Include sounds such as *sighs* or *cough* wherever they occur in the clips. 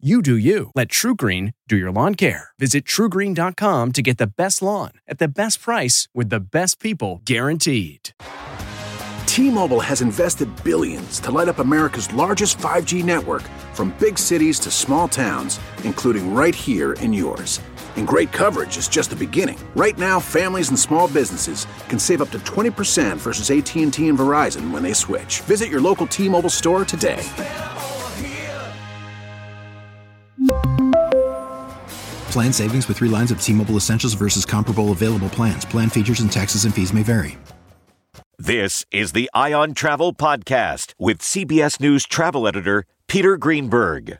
You do you. Let TruGreen do your lawn care. Visit trugreen.com to get the best lawn at the best price with the best people guaranteed. T-Mobile has invested billions to light up America's largest 5G network from big cities to small towns, including right here in yours. And great coverage is just the beginning. Right now, families and small businesses can save up to 20% versus AT&T and Verizon when they switch. Visit your local T-Mobile store today. Plan savings with three lines of T Mobile Essentials versus comparable available plans. Plan features and taxes and fees may vary. This is the Eye on Travel Podcast with CBS News travel editor Peter Greenberg.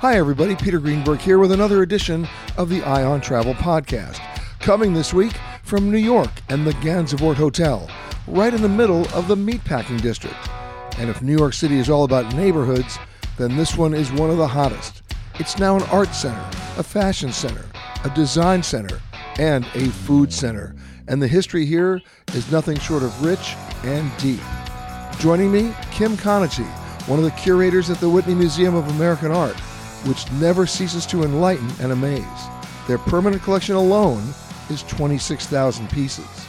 Hi, everybody. Peter Greenberg here with another edition of the Eye on Travel Podcast. Coming this week from New York and the Gansevoort Hotel, right in the middle of the meatpacking district. And if New York City is all about neighborhoods, then this one is one of the hottest. It's now an art center, a fashion center, a design center, and a food center. And the history here is nothing short of rich and deep. Joining me, Kim Conaty, one of the curators at the Whitney Museum of American Art, which never ceases to enlighten and amaze. Their permanent collection alone is 26,000 pieces.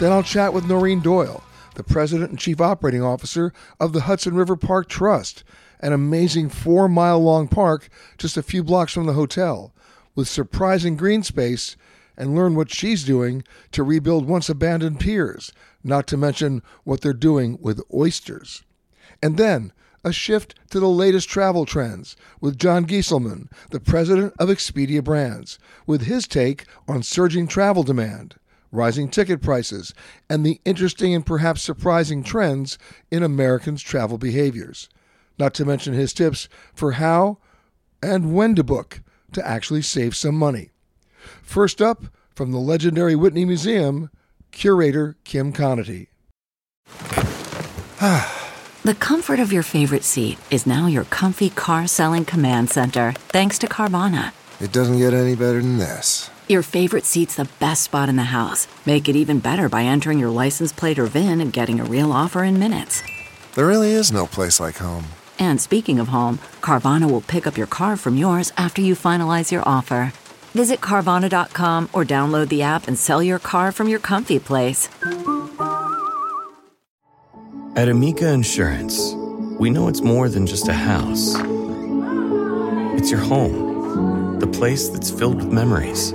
Then I'll chat with Noreen Doyle, the president and chief operating officer of the Hudson River Park Trust, an amazing four mile long park just a few blocks from the hotel, with surprising green space, and learn what she's doing to rebuild once abandoned piers, not to mention what they're doing with oysters. And then, a shift to the latest travel trends with Jon Gieselman, the president of Expedia Brands, with his take on surging travel demand, rising ticket prices, and the interesting and perhaps surprising trends in Americans' travel behaviors. Not to mention his tips for how and when to book to actually save some money. First up, from the legendary Whitney Museum, curator Kim Conaty. *sighs* The comfort of your favorite seat is now your comfy car selling command center, thanks to Carvana. It doesn't get any better than this. Your favorite seat's the best spot in the house. Make it even better by entering your license plate or VIN and getting a real offer in minutes. There really is no place like home. And speaking of home, Carvana will pick up your car from yours after you finalize your offer. Visit Carvana.com or download the app and sell your car from your comfy place. At Amica Insurance, we know it's more than just a house. It's your home, the place that's filled with memories.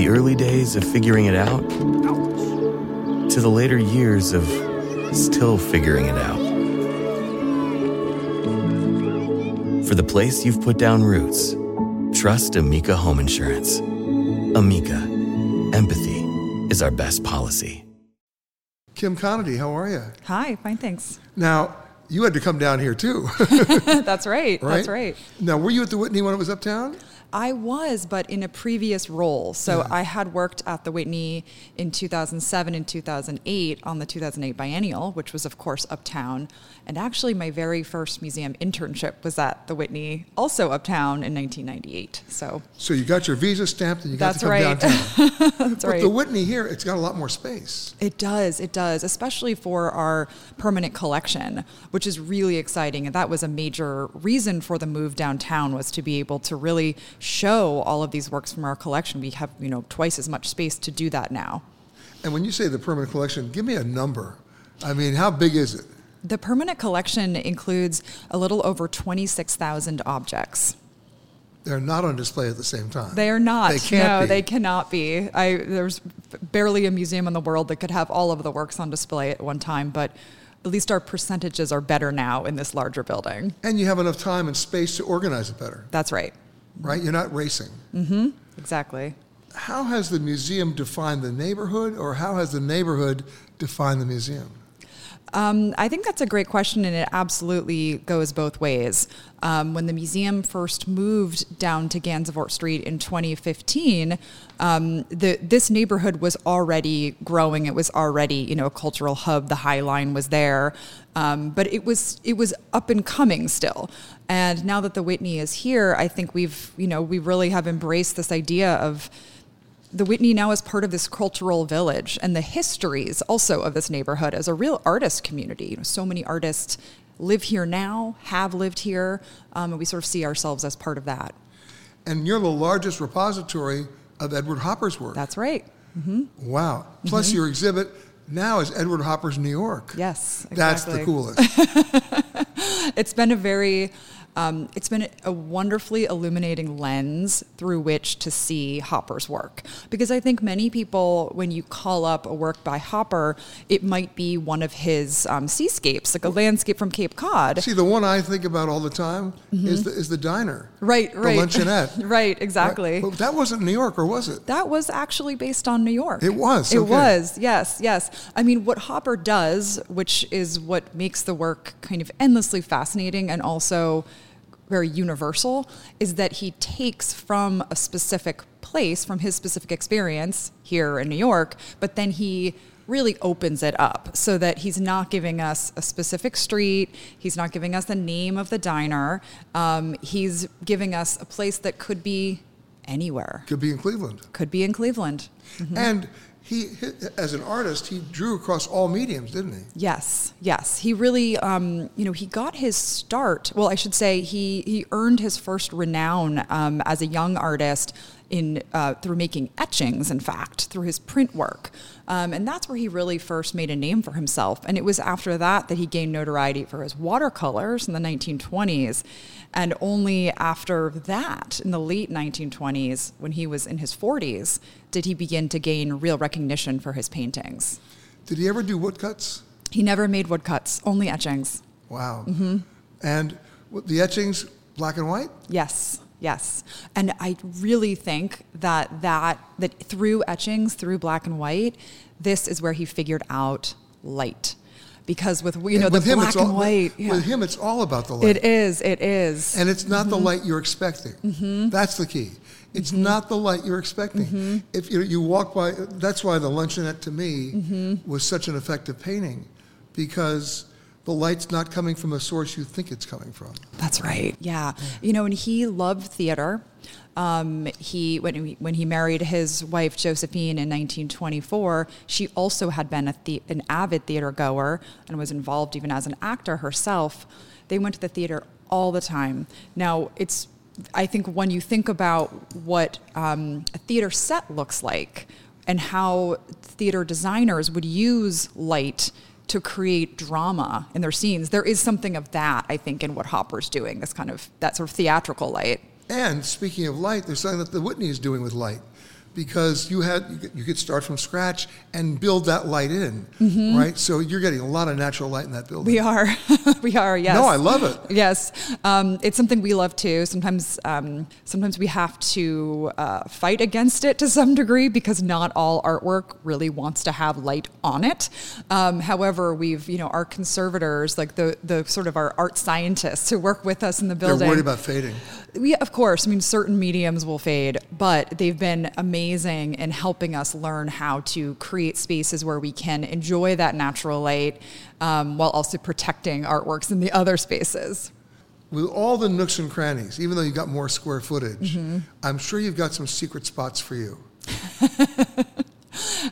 The early days of figuring it out to the later years of still figuring it out. For the place you've put down roots, trust Amica Home Insurance. Amica, empathy is our best policy. Kim Conaty, how are you? Hi, fine, thanks. Now, you had to come down here too. *laughs* That's right, right? That's right. Now, were you at the Whitney when it was uptown? I was, but in a previous role. So I had worked at the Whitney in 2007 and 2008 on the 2008 biennial, which was, of course, uptown. And actually, my very first museum internship was at the Whitney, also uptown in 1998. So So you got your visa stamped and you got That's to come right. downtown. *laughs* that's but right. the Whitney here, it's got a lot more space. It does, it does, especially for our permanent collection, which is really exciting. And that was a major reason for the move downtown was to be able to really show all of these works from our collection. We have, you know, twice as much space to do that now. And when you say the permanent collection, give me a number. I mean, how big is it? The permanent collection includes a little over 26,000 objects. They're not on display at the same time. They are not. They can't no, be. they cannot be. I there's barely a museum in the world that could have all of the works on display at one time, but at least our percentages are better now in this larger building. And you have enough time and space to organize it better, That's right. Right? You're not racing. Mm-hmm. Exactly. How has the museum defined the neighborhood, or how has the neighborhood defined the museum? Um, I think that's a great question, and it absolutely goes both ways. Um, when the museum first moved down to Gansevoort Street in 2015, um, the, this neighborhood was already growing. It was already, you know, a cultural hub. The High Line was there, um, but it was it was up and coming still. And now that the Whitney is here, I think we've, you know, we really have embraced this idea of the Whitney now is part of this cultural village and the histories also of this neighborhood as a real artist community. You know, so many artists live here now, have lived here, um, and we sort of see ourselves as part of that. And you're the largest repository of Edward Hopper's work. That's right. wow. Plus, your exhibit now is Edward Hopper's New York. Yes, That's the coolest. *laughs* It's been a very um, it's been a wonderfully illuminating lens through which to see Hopper's work. Because I think many people, when you call up a work by Hopper, it might be one of his um, seascapes, like a landscape from Cape Cod. See, the one I think about all the time is, the, is the diner. Right, right. The right. luncheonette. *laughs* right, exactly. But that wasn't New York, or was it? That was actually based on New York. It was, It okay. was, yes, yes. I mean, what Hopper does, which is what makes the work kind of endlessly fascinating and also very universal, is that he takes from a specific place, from his specific experience here in New York, but then he really opens it up so that he's not giving us a specific street, he's not giving us the name of the diner, um, he's giving us a place that could be anywhere Could be in Cleveland. could be in Cleveland. And he, as an artist, he drew across all mediums, didn't he? Yes, yes. He really, um, you know, he got his start. Well, I should say he he earned his first renown um, as a young artist in uh, through making etchings. In fact, through his print work, um, and that's where he really first made a name for himself. And it was after that that he gained notoriety for his watercolors in the 1920s. And only after that, in the late 1920s, when he was in his 40s, did he begin to gain real recognition for his paintings. Did he ever do woodcuts? He never made woodcuts, only etchings. Wow. Mm-hmm. And the etchings, black and white? Yes, yes. And I really think that that that through etchings, through black and white, this is where he figured out light. Because with you know And the with him, black it's and all, white, yeah. With him, it's all about the light. it is, it is. And it's not the Mm-hmm. light you're expecting. That's the key. It's not the light you're expecting. Mm-hmm. If you, you walk by, that's why the luncheonette to me Mm-hmm. was such an effective painting, because the light's not coming from a source you think it's coming from. That's right. Yeah. You know, and he loved theater. Um, he when he, when he married his wife Josephine in 1924, she also had been the, an avid theater goer and was involved even as an actor herself. They went to the theater all the time. Now it's I think when you think about what um, a theater set looks like and how theater designers would use light to create drama in their scenes. There is something of that, I think, in what Hopper's doing, this kind of that sort of theatrical light. And speaking of light, there's something that the Whitney is doing with light, because you had you could, start from scratch and build that light in, right? So you're getting a lot of natural light in that building. We are, *laughs* we are, yes. No, I love it. Yes, um, it's something we love too. Sometimes, um, sometimes we have to uh, fight against it to some degree because not all artwork really wants to have light on it. Um, however, we've, you know, our conservators, like the the sort of our art scientists who work with us in the building. They're worried about fading. We, of course, I mean, certain mediums will fade, but they've been amazing in helping us learn how to create spaces where we can enjoy that natural light um, while also protecting artworks in the other spaces. With all the nooks and crannies, even though you've got more square footage, Mm-hmm. I'm sure you've got some secret spots for you. *laughs*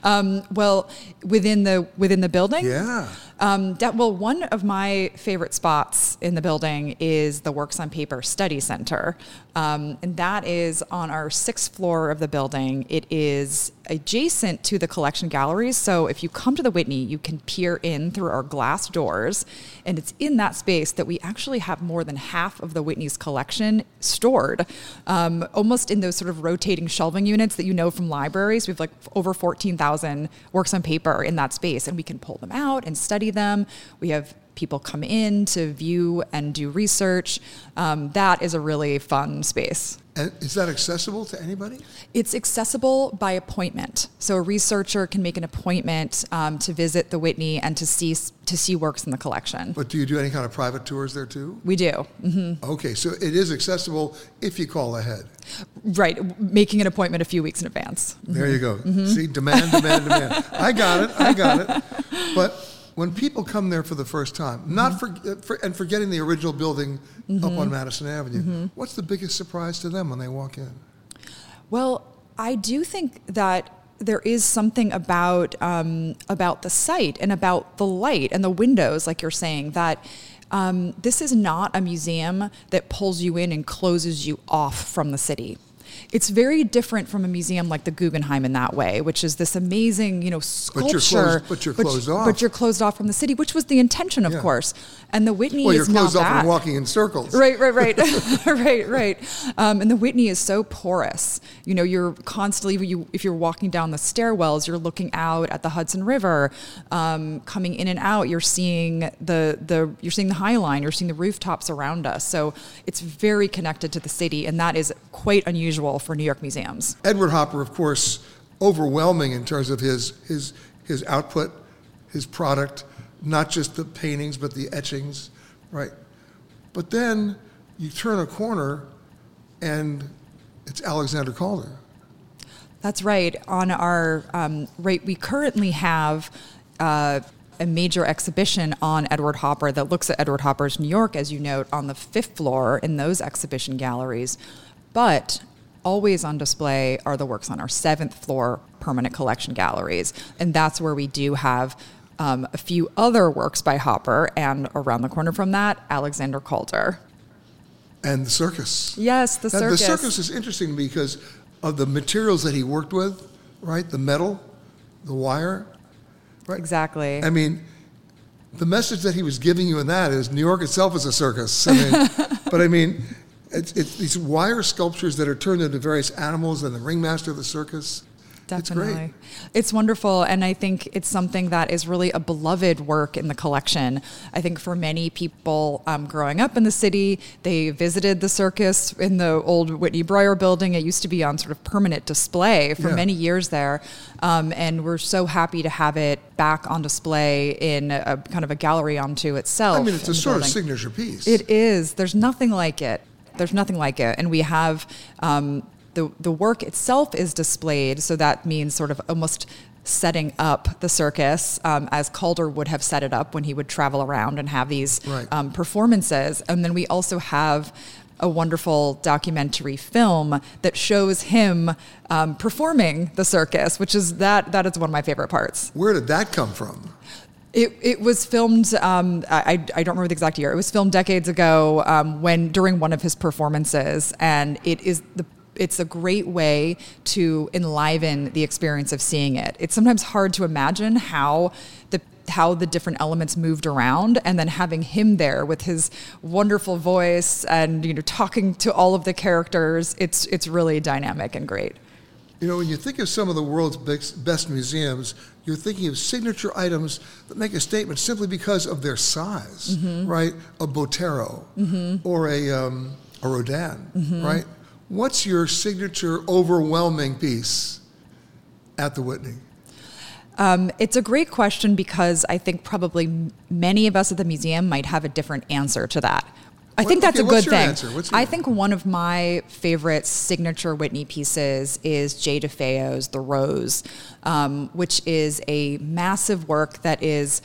Well, within the within the building, Yeah. Um, well, one of my favorite spots in the building is the Works on Paper Study Center. Um, and that is on our sixth floor of the building. It is adjacent to the collection galleries. So if you come to the Whitney, you can peer in through our glass doors. And it's in that space that we actually have more than half of the Whitney's collection stored, um, almost in those sort of rotating shelving units that you know from libraries. We have like over 14,000 works on paper in that space, and we can pull them out and study them. We have people come in to view and do research. Um, that is a really fun space. And is that accessible to anybody? It's accessible by appointment. So a researcher can make an appointment um, to visit the Whitney and to see to see works in the collection. But do you do any kind of private tours there too? We do. Mm-hmm. Okay, so it is accessible if you call ahead. Right, making an appointment a few weeks in advance. There you go. Mm-hmm. See, demand, demand, demand. I got it. I got it. *laughs* But when people come there for the first time, not mm-hmm. for, for, and forgetting the original building mm-hmm. up on Madison Avenue, mm-hmm. what's the biggest surprise to them when they walk in? Well, I do think that there is something about um, about the site and about the light and the windows, like you're saying, that um, this is not a museum that pulls you in and closes you off from the city it's very different from a museum like the Guggenheim in that way, which is this amazing, you know, sculpture. But you're closed, but you're closed but, off. But you're closed off from the city, which was the intention, of yeah. course. And the Whitney well, you're is closed off that. and walking in circles. Right, right, right, *laughs* right, right. Um, and the Whitney is so porous. You know, you're constantly you if you're walking down the stairwells, you're looking out at the Hudson River, um, coming in and out. You're seeing the the you're seeing the High Line. You're seeing the rooftops around us. So it's very connected to the city, and that is quite unusual for New York museums. Edward Hopper, of course, overwhelming in terms of his his his output, his product not just the paintings, but the etchings, right? But then you turn a corner and it's Alexander Calder. That's right. On our um, right, we currently have uh, a major exhibition on Edward Hopper that looks at Edward Hopper's New York, as you note, on the fifth floor in those exhibition galleries. But always on display are the works on our seventh floor permanent collection galleries, and that's where we do have um, a few other works by Hopper, and around the corner from that, Alexander Calder. And the circus. Yes, the now, circus. The circus is interesting because of the materials that he worked with, right? The metal, the wire, right? Exactly. I mean, the message that he was giving you in that is New York itself is a circus. I mean, *laughs* but I mean, it's, it's, these wire sculptures that are turned into various animals and the ringmaster of the circus. Definitely. It's, it's, wonderful. And I think it's something that is really a beloved work in the collection. I think for many people um, growing up in the city, they visited the circus in the old Whitney Breuer building. It used to be on sort of permanent display for yeah. many years there. Um, and we're so happy to have it back on display in a, a kind of a gallery onto itself. I mean, it's a sort building. of signature piece. It is. There's nothing like it. There's nothing like it. And we have um, the, the work itself is displayed, so that means sort of almost setting up the circus um, as Calder would have set it up when he would travel around and have these right. um, performances. And then we also have a wonderful documentary film that shows him um, performing the circus, which is that that is one of my favorite parts. Where did that come from? It, it was filmed. Um, I, I don't remember the exact year. It was filmed decades ago um, when during one of his performances, and it is the it's a great way to enliven the experience of seeing it. It's sometimes hard to imagine how the how the different elements moved around and then having him there with his wonderful voice and you know talking to all of the characters it's it's really dynamic and great you know when you think of some of the world's best museums you're thinking of signature items that make a statement simply because of their size mm-hmm. right a Botero mm-hmm. or a um, a Rodin mm-hmm. right What's your signature overwhelming piece at the Whitney? Um, it's a great question because I think probably many of us at the museum might have a different answer to that. I think that's okay, a good thing. I think one of my favorite signature Whitney pieces is Jay DeFeo's The Rose, um, which is a massive work that is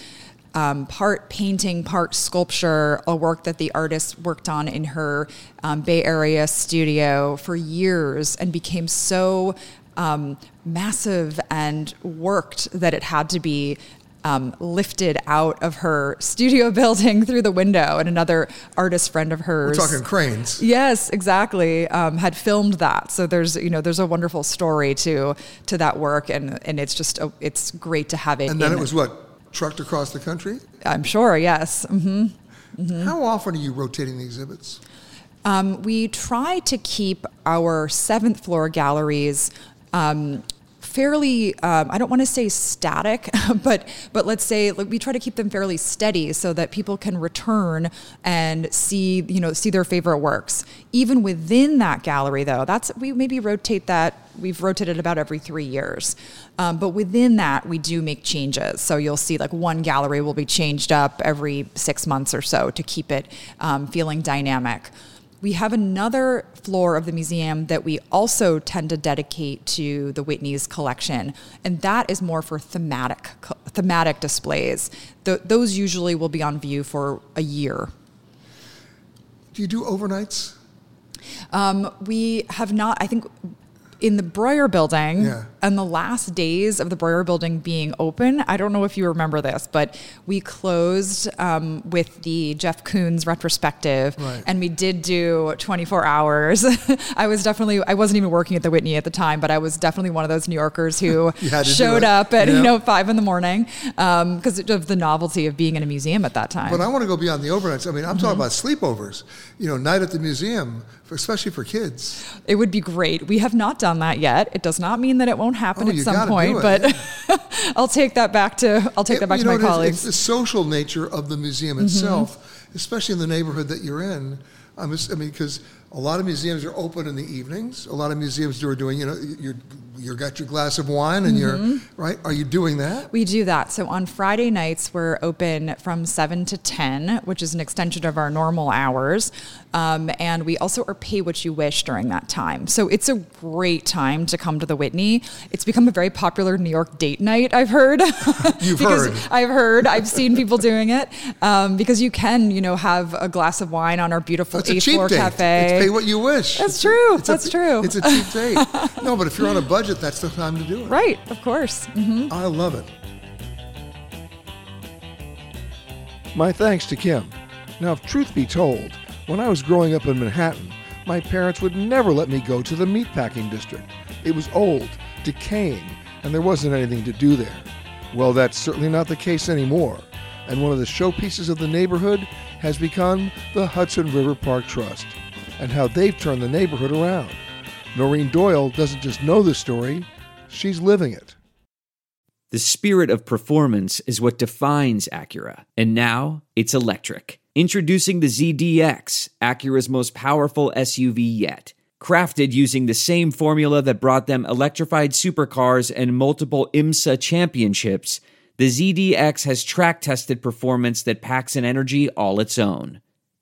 um, part painting, part sculpture, a work that the artist worked on in her um, Bay Area studio for years and became so um, massive and worked that it had to be um, lifted out of her studio *laughs* building through the window, and another artist friend of hers. We're talking cranes. Yes, exactly. Um, had filmed that, so there's you know there's a wonderful story to to that work, and and it's just a, it's great to have it. And then it was what trucked across the country. I'm sure. Yes. hmm How often are you rotating the exhibits? Um, we try to keep our seventh floor galleries um, fairly um, i don't want to say static *laughs* but but let's say like, we try to keep them fairly steady so that people can return and see you know see their favorite works. Even within that gallery though that's we maybe rotate that we've rotated about every three years. Um, but within that we do make changes. So you'll see like one gallery will be changed up every six months or so to keep it um, feeling dynamic we have another floor of the museum that we also tend to dedicate to the Whitney's collection, and that is more for thematic thematic displays. Th- those usually will be on view for a year. Do you do overnights? Um, we have not. I think in the Breuer building Yeah. And the last days of the Breuer building being open, I don't know if you remember this, but we closed um, with the Jeff Koons retrospective Right. and we did do 24 hours. *laughs* I was definitely, I wasn't even working at the Whitney at the time, but I was definitely one of those New Yorkers who *laughs* You had to do showed up at, Yeah. you know, five in the morning because of the novelty of being in a museum at that time. But I want to go beyond the overnights. I mean, I'm talking about sleepovers. You know, night at the museum, especially for kids. It would be great. We have not done that yet. It does not mean that it won't happen Oh, at some point, but *laughs* I'll take that back to I'll take It- that back to my know, it is- colleagues. It's the social nature of the museum Mm-hmm. itself, especially in the neighborhood that you're in. I'm I mean, because a lot of museums are open in the evenings. A lot of museums are doing, you know, you're you got your glass of wine and Mm-hmm. you're right. Are you doing that? We do that. So on Friday nights, we're open from 7 to 10, which is an extension of our normal hours. Um, and we also are pay what you wish during that time. So it's a great time to come to the Whitney. It's become a very popular New York date night, I've heard. *laughs* You've because heard. I've heard. I've seen people doing it. Um, because you can, you know, have a glass of wine on our beautiful eighth floor date. cafe. Pay what you wish. That's It's true. a- That's true. It's a cheap *laughs* date. no, but if you're on a budget, that's the time to do it. right, of course. hmm I love it. My thanks to Kim. Now, if truth be told, when I was growing up in Manhattan, my parents would never let me go to the meatpacking district. It was old, decaying, and there wasn't anything to do there. Well, that's certainly not the case anymore, and one of the showpieces of the neighborhood has become the Hudson River Park Trust, and how they've turned the neighborhood around. Noreen Doyle doesn't just know the story, she's living it. The spirit of performance is what defines Acura, and now it's electric. Introducing the ZDX, Acura's most powerful SUV yet. Crafted using the same formula that brought them electrified supercars and multiple IMSA championships, the ZDX has track tested performance that packs an energy all its own.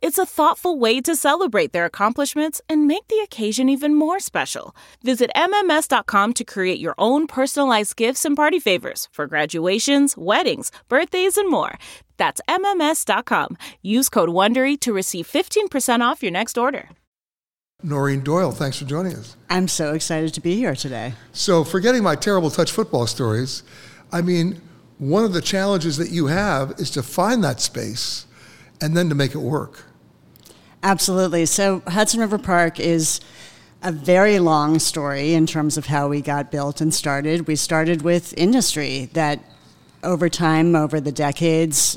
It's a thoughtful way to celebrate their accomplishments and make the occasion even more special. Visit MMS.com to create your own personalized gifts and party favors for graduations, weddings, birthdays, and more. That's MMS.com. Use code WONDERY to receive 15% off your next order. Noreen Doyle, thanks for joining us. I'm so excited to be here today. So, forgetting my terrible touch football stories, I mean, one of the challenges that you have is to find that space and then to make it work. Absolutely. So, Hudson River Park is a very long story in terms of how we got built and started. We started with industry that, over time, over the decades,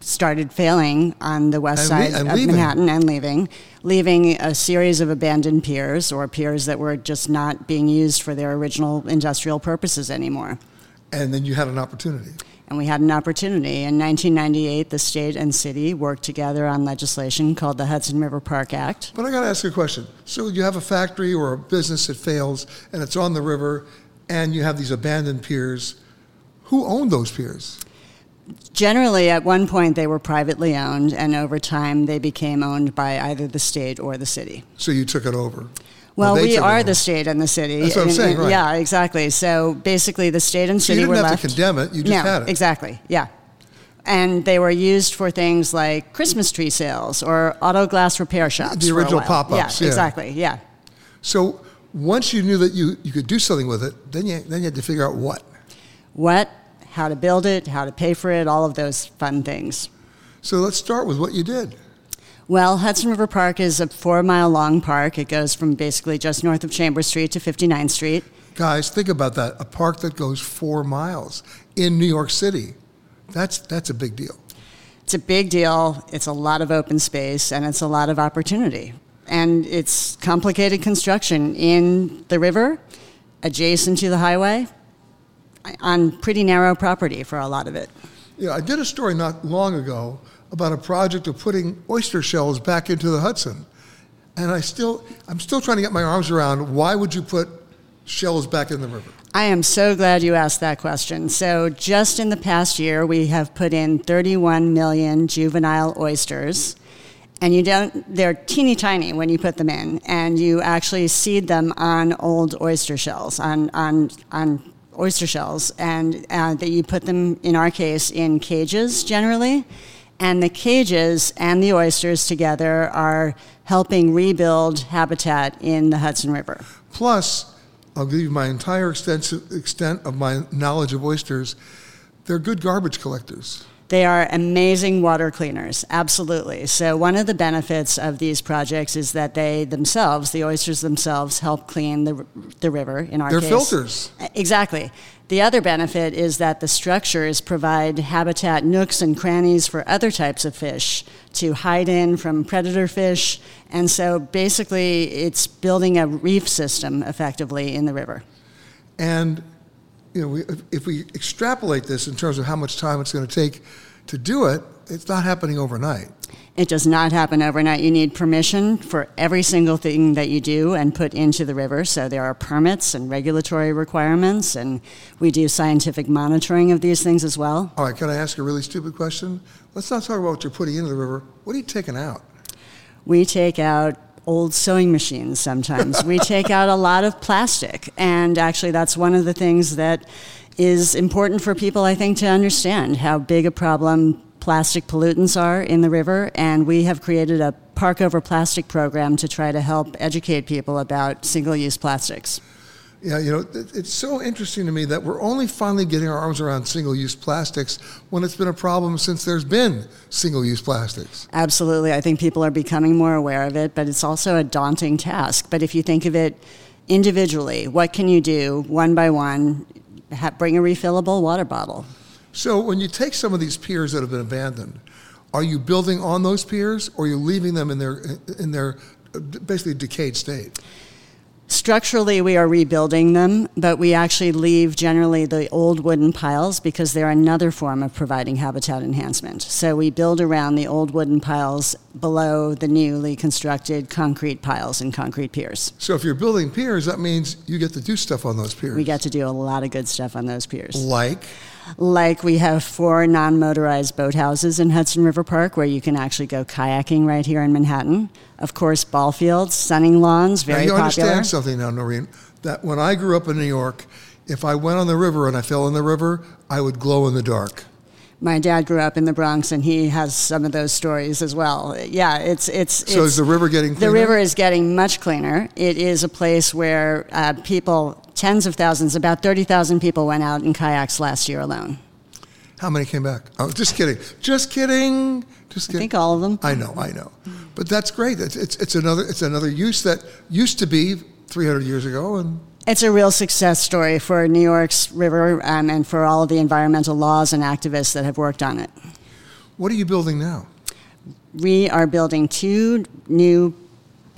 started failing on the west le- side of leaving. Manhattan and leaving, leaving a series of abandoned piers or piers that were just not being used for their original industrial purposes anymore. And then you had an opportunity. And we had an opportunity. In 1998, the state and city worked together on legislation called the Hudson River Park Act. But I got to ask you a question. So, you have a factory or a business that fails and it's on the river and you have these abandoned piers. Who owned those piers? Generally, at one point, they were privately owned, and over time, they became owned by either the state or the city. So you took it over. Well, we are the state and the city. That's what I'm And- saying, right. Yeah, exactly. So basically, the state and So you city didn't have left. to condemn it, you just no, had it. Exactly. Yeah. And they were used for things like Christmas tree sales or auto glass repair shops. The original pop-ups, Yeah, yeah. exactly. Yeah. So once you knew that you, you could do something with it, then you then you had to figure out what. What, how to build it, how to pay for it, all of those fun things. So let's start with what you did. Well, Hudson River Park is a four mile long park. It goes from basically just north of Chambers Street to 59th Street. Guys, think about that. A park that goes four miles in New York City. That's that's a big deal. It's a big deal. It's a lot of open space and it's a lot of opportunity. And it's complicated construction in the river, adjacent to the highway, on pretty narrow property for a lot of it. Yeah, I did a story not long ago about a project of putting oyster shells back into the Hudson. And I still I'm still trying to get my arms around why would you put shells back in the river? I am so glad you asked that question. So, just in the past year, we have put in 31 million juvenile oysters. And you don't, they're teeny tiny when you put them in, and you actually seed them on old oyster shells, on, on, on oyster shells, and uh, that you put them, in our case, in cages generally. And the cages and the oysters together are helping rebuild habitat in the Hudson River. Plus, I'll give you my entire extent of my knowledge of oysters. They're good garbage collectors. They are amazing water cleaners, absolutely. So, one of the benefits of these projects is that they themselves, the oysters themselves, help clean the, the river in our case. They're case. filters. Exactly. The other benefit is that the structures provide habitat nooks and crannies for other types of fish to hide in from predator fish. And so, basically, it's building a reef system effectively in the river. And you know, we, if, if we extrapolate this in terms of how much time it's going to take to do it, it's not happening overnight. It does not happen overnight. You need permission for every single thing that you do and put into the river. So there are permits and regulatory requirements, and we do scientific monitoring of these things as well. All right, can I ask a really stupid question? Let's not talk about what you're putting into the river. What are you taking out? We take out old sewing machines sometimes. we take out a lot of plastic, and actually, that's one of the things that is important for people, I think, to understand how big a problem plastic pollutants are in the river. And we have created a Park Over Plastic program to try to help educate people about single use plastics. Yeah, you know, it's so interesting to me that we're only finally getting our arms around single use plastics when it's been a problem since there's been single use plastics. Absolutely. I think people are becoming more aware of it, but it's also a daunting task. But if you think of it individually, what can you do one by one? Ha- bring a refillable water bottle. So when you take some of these piers that have been abandoned, are you building on those piers or are you leaving them in their, in their uh, basically decayed state? Structurally, we are rebuilding them, but we actually leave generally the old wooden piles because they're another form of providing habitat enhancement. So we build around the old wooden piles below the newly constructed concrete piles and concrete piers. So if you're building piers, that means you get to do stuff on those piers. We get to do a lot of good stuff on those piers. Like? Like we have four non motorized boathouses in Hudson River Park where you can actually go kayaking right here in Manhattan. Of course, ball fields, sunning lawns, very now you popular. understand something now, Noreen, that when I grew up in New York, if I went on the river and I fell in the river, I would glow in the dark. My dad grew up in the Bronx, and he has some of those stories as well. Yeah, it's it's. So it's- is the river getting The river is getting much cleaner. It is a place where uh, people, tens of thousands, about thirty thousand people went out in kayaks last year alone. How many came back? Oh, just kidding. Just kidding. Just kidding. I think all of them. I know, I know. But that's great. It's, it's, it's another it's another use that used to be 300 years ago, and It's a real success story for New York's river um, and for all of the environmental laws and activists that have worked on it. what are you building now? We are building two new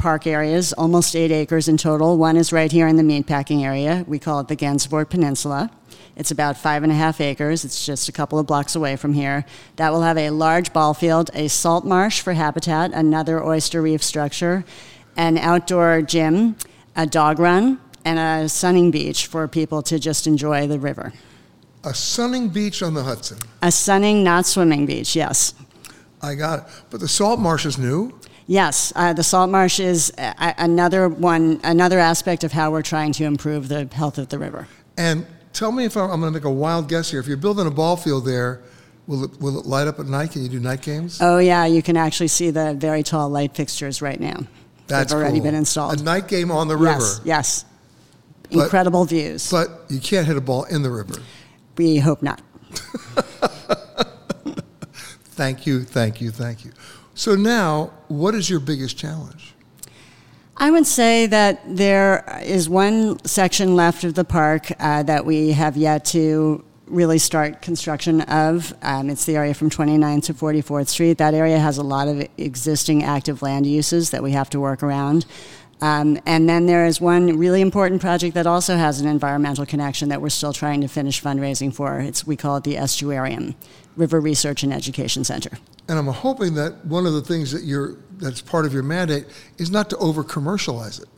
park areas, almost eight acres in total. One is right here in the meatpacking area. We call it the Gansevoort Peninsula. It's about five and a half acres. It's just a couple of blocks away from here. That will have a large ball field, a salt marsh for habitat, another oyster reef structure, an outdoor gym, a dog run, and a sunning beach for people to just enjoy the river. A sunning beach on the Hudson. A sunning, not swimming beach, yes. I got it. But the salt marsh is new? Yes, uh, the salt marsh is a- another one, another aspect of how we're trying to improve the health of the river. And tell me if I'm, I'm going to make a wild guess here. If you're building a ball field there, will it, will it light up at night? Can you do night games? Oh yeah, you can actually see the very tall light fixtures right now. That's They've already cool. been installed. A night game on the river. Yes, yes. But- Incredible views. But you can't hit a ball in the river. we hope not. *laughs* Thank you, thank you, thank you. So now, what is your biggest challenge? I would say that there is one section left of the park uh, that we have yet to really start construction of. Um, it's the area from 29th to 44th Street. That area has a lot of existing active land uses that we have to work around. Um, and then there is one really important project that also has an environmental connection that we're still trying to finish fundraising for. It's, we call it the Estuarium, River Research and Education Center. And I'm hoping that one of the things that you're that's part of your mandate is not to over commercialize it.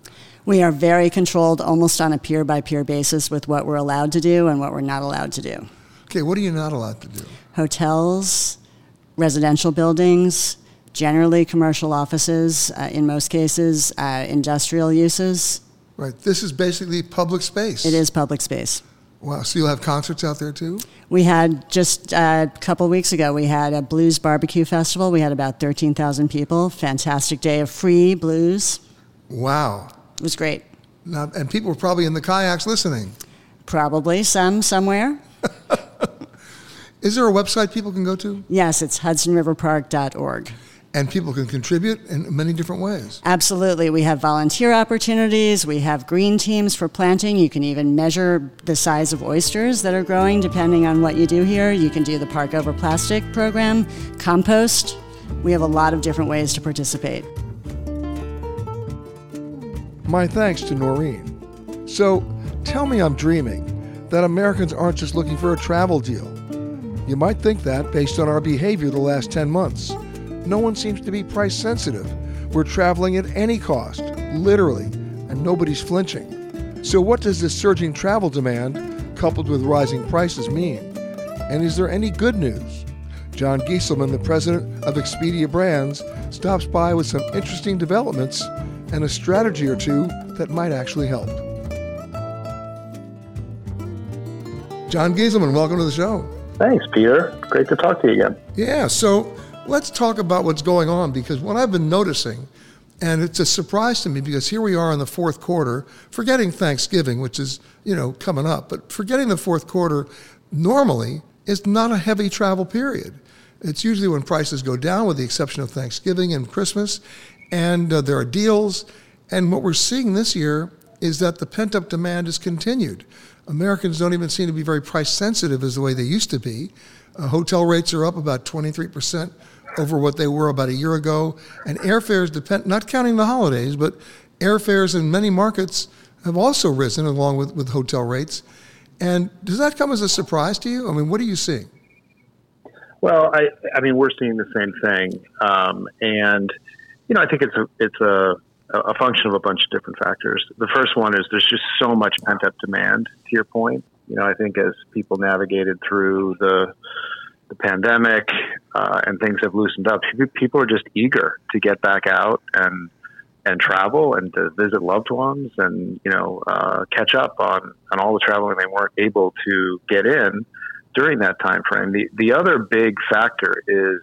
We are very controlled almost on a pier by pier basis with what we're allowed to do and what we're not allowed to do. Okay, what are you not allowed to do? Hotels, residential buildings, generally commercial offices, uh, in most cases, uh, industrial uses. Right. This is basically public space. It is public space. Wow. So you'll have concerts out there too? We had just uh, a couple weeks ago, we had a blues barbecue festival. We had about 13,000 people. Fantastic day of free blues. Wow. It was great. Now, and people were probably in the kayaks listening. Probably some somewhere. *laughs* Is there a website people can go to? Yes, it's hudsonriverpark.org. And people can contribute in many different ways. Absolutely. We have volunteer opportunities. We have green teams for planting. You can even measure the size of oysters that are growing depending on what you do here. You can do the Park Over Plastic program, compost. We have a lot of different ways to participate. My thanks to Noreen. So, tell me I'm dreaming that Americans aren't just looking for a travel deal. You might think that based on our behavior the last 10 months. No one seems to be price sensitive. We're traveling at any cost, literally, and nobody's flinching. So, what does this surging travel demand, coupled with rising prices, mean? And is there any good news? Jon Gieselman, the president of Expedia Brands, stops by with some interesting developments and a strategy or two that might actually help. Jon Gieselman, welcome to the show. Thanks, Peter. Great to talk to you again. Yeah, so let's talk about what's going on because what I've been noticing, and it's a surprise to me because here we are in the fourth quarter, forgetting Thanksgiving, which is, you know, coming up, but forgetting the fourth quarter normally is not a heavy travel period. It's usually when prices go down, with the exception of Thanksgiving and Christmas, and uh, there are deals. And what we're seeing this year is that the pent up demand has continued. Americans don't even seem to be very price sensitive as the way they used to be. Uh, hotel rates are up about 23% over what they were about a year ago. And airfares depend, not counting the holidays, but airfares in many markets have also risen along with, with hotel rates. And does that come as a surprise to you? I mean, what are you seeing? Well, I, I mean, we're seeing the same thing, um, and you know, I think it's a it's a a function of a bunch of different factors. The first one is there's just so much pent up demand. To your point, you know, I think as people navigated through the the pandemic uh, and things have loosened up, people are just eager to get back out and and travel and to visit loved ones and you know uh, catch up on on all the traveling they weren't able to get in during that time frame. The the other big factor is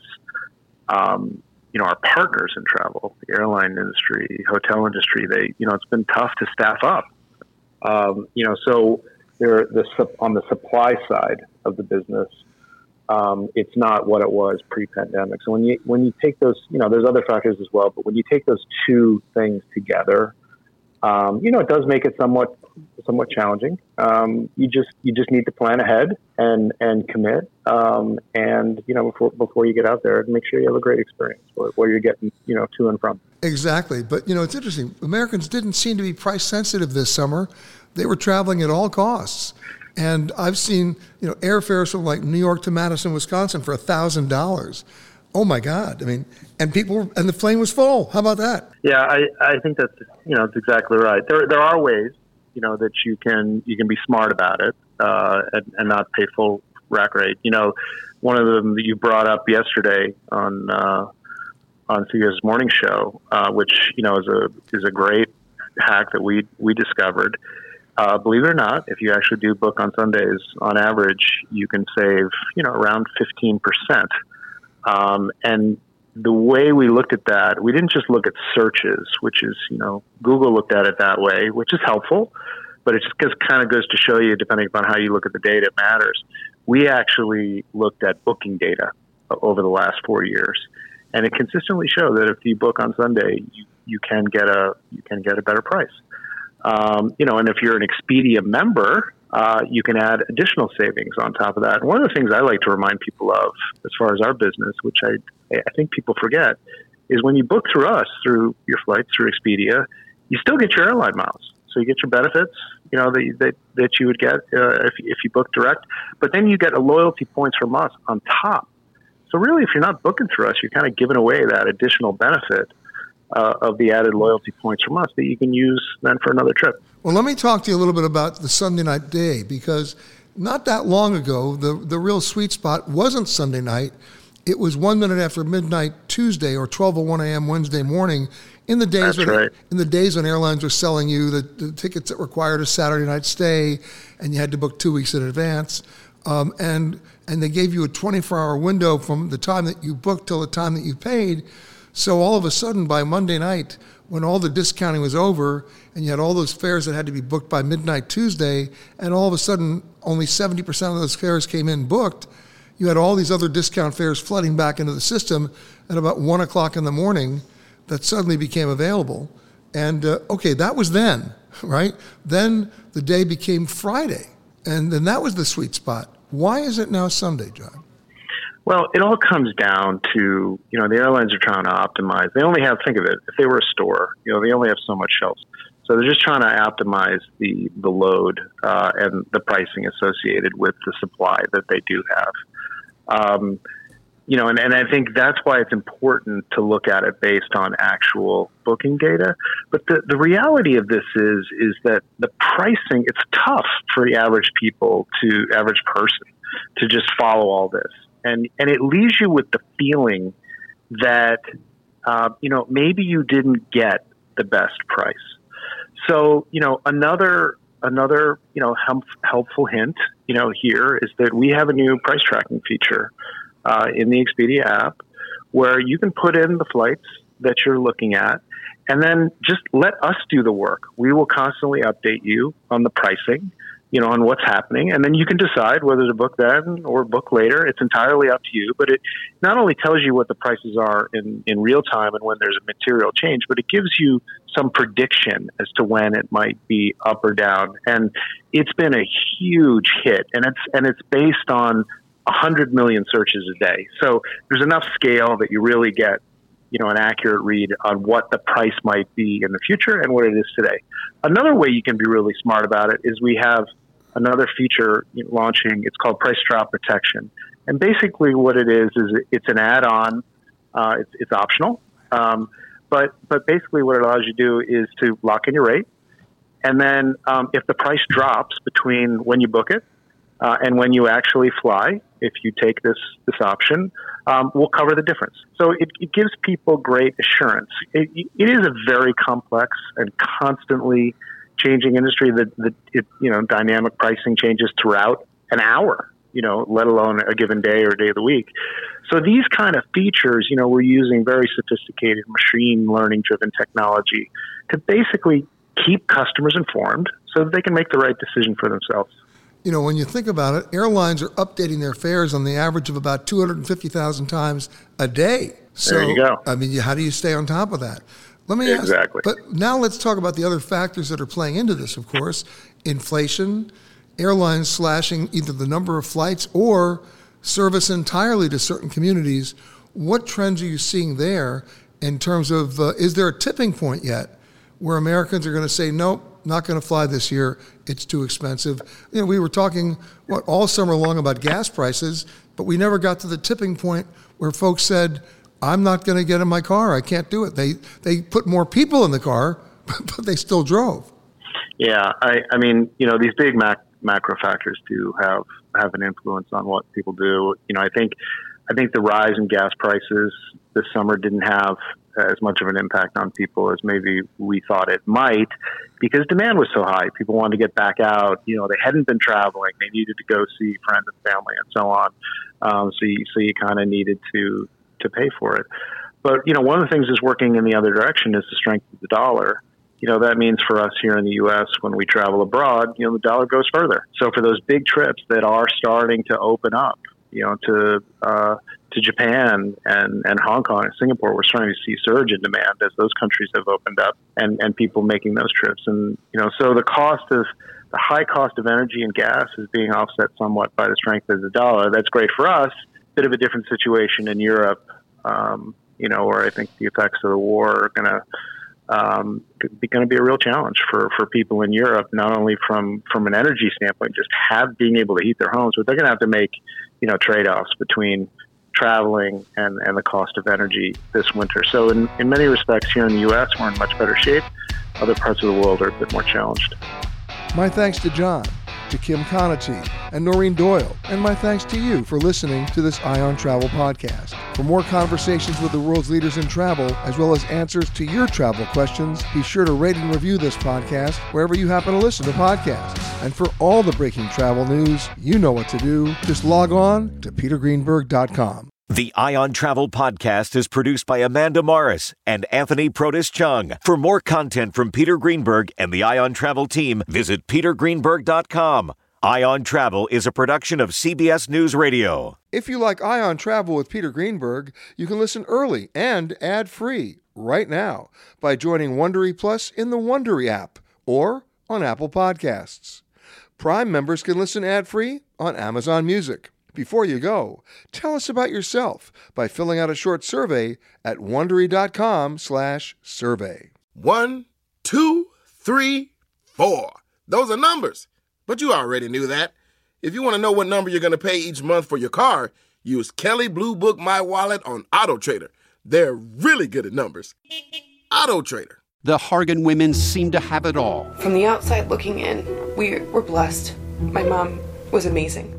um, you know our partners in travel, the airline industry, hotel industry. They you know it's been tough to staff up. Um, you know so there the on the supply side of the business. Um, it's not what it was pre-pandemic. So when you when you take those, you know, there's other factors as well, but when you take those two things together, um, you know, it does make it somewhat somewhat challenging. Um, you just you just need to plan ahead and and commit, um, and you know before before you get out there, make sure you have a great experience where, where you're getting you know to and from. Exactly, but you know it's interesting. Americans didn't seem to be price sensitive this summer. They were traveling at all costs. And I've seen, you know, airfares from like New York to Madison, Wisconsin for thousand dollars. Oh my God! I mean, and people and the plane was full. How about that? Yeah, I, I think that's you know that's exactly right. There there are ways you know that you can you can be smart about it. uh, and, and, not pay full rack rate. You know, one of them that you brought up yesterday on uh, on CBS Morning Show, uh, which you know is a is a great hack that we we discovered. Uh, believe it or not, if you actually do book on Sundays, on average, you can save you know around fifteen percent. Um, and the way we looked at that, we didn't just look at searches, which is you know Google looked at it that way, which is helpful, but it just kind of goes to show you, depending upon how you look at the data, it matters. We actually looked at booking data over the last four years, and it consistently showed that if you book on Sunday, you, you can get a you can get a better price. Um, you know, and if you're an Expedia member, uh, you can add additional savings on top of that. And one of the things I like to remind people of, as far as our business, which I I think people forget, is when you book through us through your flights through Expedia, you still get your airline miles. So you get your benefits, you know, that that, that you would get uh, if if you book direct, but then you get a loyalty points from us on top. So really, if you're not booking through us, you're kind of giving away that additional benefit uh, of the added loyalty points from us that you can use then for another trip. Well, let me talk to you a little bit about the Sunday night day because not that long ago, the, the real sweet spot wasn't Sunday night. It was one minute after midnight Tuesday or 12:01 a.m. Wednesday morning. In the days when right. in the days when airlines were selling you the, the, tickets that required a Saturday night stay, and you had to book two weeks in advance, um, and and they gave you a 24-hour window from the time that you booked till the time that you paid. So all of a sudden, by Monday night, when all the discounting was over, and you had all those fares that had to be booked by midnight Tuesday, and all of a sudden only 70% of those fares came in booked, you had all these other discount fares flooding back into the system at about one o'clock in the morning that suddenly became available. And uh, okay, that was then, *laughs* right? Then the day became Friday, and then that was the sweet spot. Why is it now Sunday, Jon? Well, it all comes down to, you know, the airlines are trying to optimize. They only have, think of it, if they were a store, you know, they only have so much shelves. So they're just trying to optimize the, the load uh, and the pricing associated with the supply that they do have. Um, you know, and, and I think that's why it's important to look at it based on actual booking data. But the, the reality of this is is that the pricing it's tough for the average people to average person to just follow all this and and it leaves you with the feeling that uh, you know maybe you didn't get the best price. So you know another another you know help, helpful hint you know here is that we have a new price tracking feature uh, in the Expedia app where you can put in the flights that you're looking at and then just let us do the work. We will constantly update you on the pricing you know, on what's happening. And then you can decide whether to book then or book later. It's entirely up to you. But it not only tells you what the prices are in, in real time and when there's a material change, but it gives you some prediction as to when it might be up or down. And it's been a huge hit. And it's and it's based on 100 million searches a day. So there's enough scale that you really get you know, an accurate read on what the price might be in the future and what it is today. Another way you can be really smart about it is we have another feature launching. It's called Price Drop Protection, and basically what it is is it's an add-on. Uh, it's, it's, optional, um, but but basically what it allows you to do is to lock in your rate, and then um, if the price drops between when you book it uh, and when you actually fly, if you take this this option, um, we'll cover the difference. So it, it gives people great assurance. It, it is a very complex and constantly changing industry that, that it, you know dynamic pricing changes throughout an hour you know let alone a given day or day of the week so these kind of features you know we're using very sophisticated machine learning driven technology to basically keep customers informed so that they can make the right decision for themselves you know when you think about it airlines are updating their fares on the average of about 250,000 times a day so there you go. i mean how do you stay on top of that let me exactly. ask, but now let's talk about the other factors that are playing into this. Of course, inflation, airlines slashing either the number of flights or service entirely to certain communities. What trends are you seeing there in terms of uh, is there a tipping point yet where Americans are going to say nope? Not going to fly this year. It's too expensive. You know, we were talking what all summer long about gas prices, but we never got to the tipping point where folks said, I'm not going to get in my car. I can't do it. They they put more people in the car, *laughs* but they still drove. Yeah, I, I mean, you know, these big Mac, macro factors do have have an influence on what people do. You know, I think I think the rise in gas prices this summer didn't have as much of an impact on people as maybe we thought it might because demand was so high. People wanted to get back out. You know, they hadn't been traveling. They needed to go see friends and family and so on. Um, so you, so you kind of needed to, to pay for it. But, you know, one of the things is working in the other direction is the strength of the dollar. You know, that means for us here in the U.S., when we travel abroad, you know, the dollar goes further. So for those big trips that are starting to open up, you know, to uh, to Japan and, and Hong Kong and Singapore, we're starting to see surge in demand as those countries have opened up and, and people making those trips. And, you know, so the cost of the high cost of energy and gas is being offset somewhat by the strength of the dollar. That's great for us. Bit of a different situation in Europe, um, you know, where I think the effects of the war are going to um, going to be a real challenge for, for people in Europe, not only from, from an energy standpoint, just have being able to heat their homes, but they're going to have to make, you know, trade offs between traveling and, and the cost of energy this winter. So, in, in many respects, here in the U.S., we're in much better shape. Other parts of the world are a bit more challenged. My thanks to Jon, to Kim Conaty, and Noreen Doyle, and my thanks to you for listening to this Eye on Travel podcast. For more conversations with the world's leaders in travel, as well as answers to your travel questions, be sure to rate and review this podcast wherever you happen to listen to podcasts. And for all the breaking travel news, you know what to do. Just log on to petergreenberg.com. The Eye on Travel podcast is produced by Amanda Morris and Anthony Protis Chung. For more content from Peter Greenberg and the Eye on Travel team, visit petergreenberg.com. Eye on Travel is a production of CBS News Radio. If you like Eye on Travel with Peter Greenberg, you can listen early and ad-free right now by joining Wondery Plus in the Wondery app or on Apple Podcasts. Prime members can listen ad-free on Amazon Music. Before you go, tell us about yourself by filling out a short survey at wondery.com/survey. One, two, three, four. Those are numbers. But you already knew that. If you want to know what number you're going to pay each month for your car, use Kelley Blue Book My Wallet on Auto Trader. They're really good at numbers. Auto Trader. The Hargan women seem to have it all. From the outside looking in, we were blessed. My mom was amazing.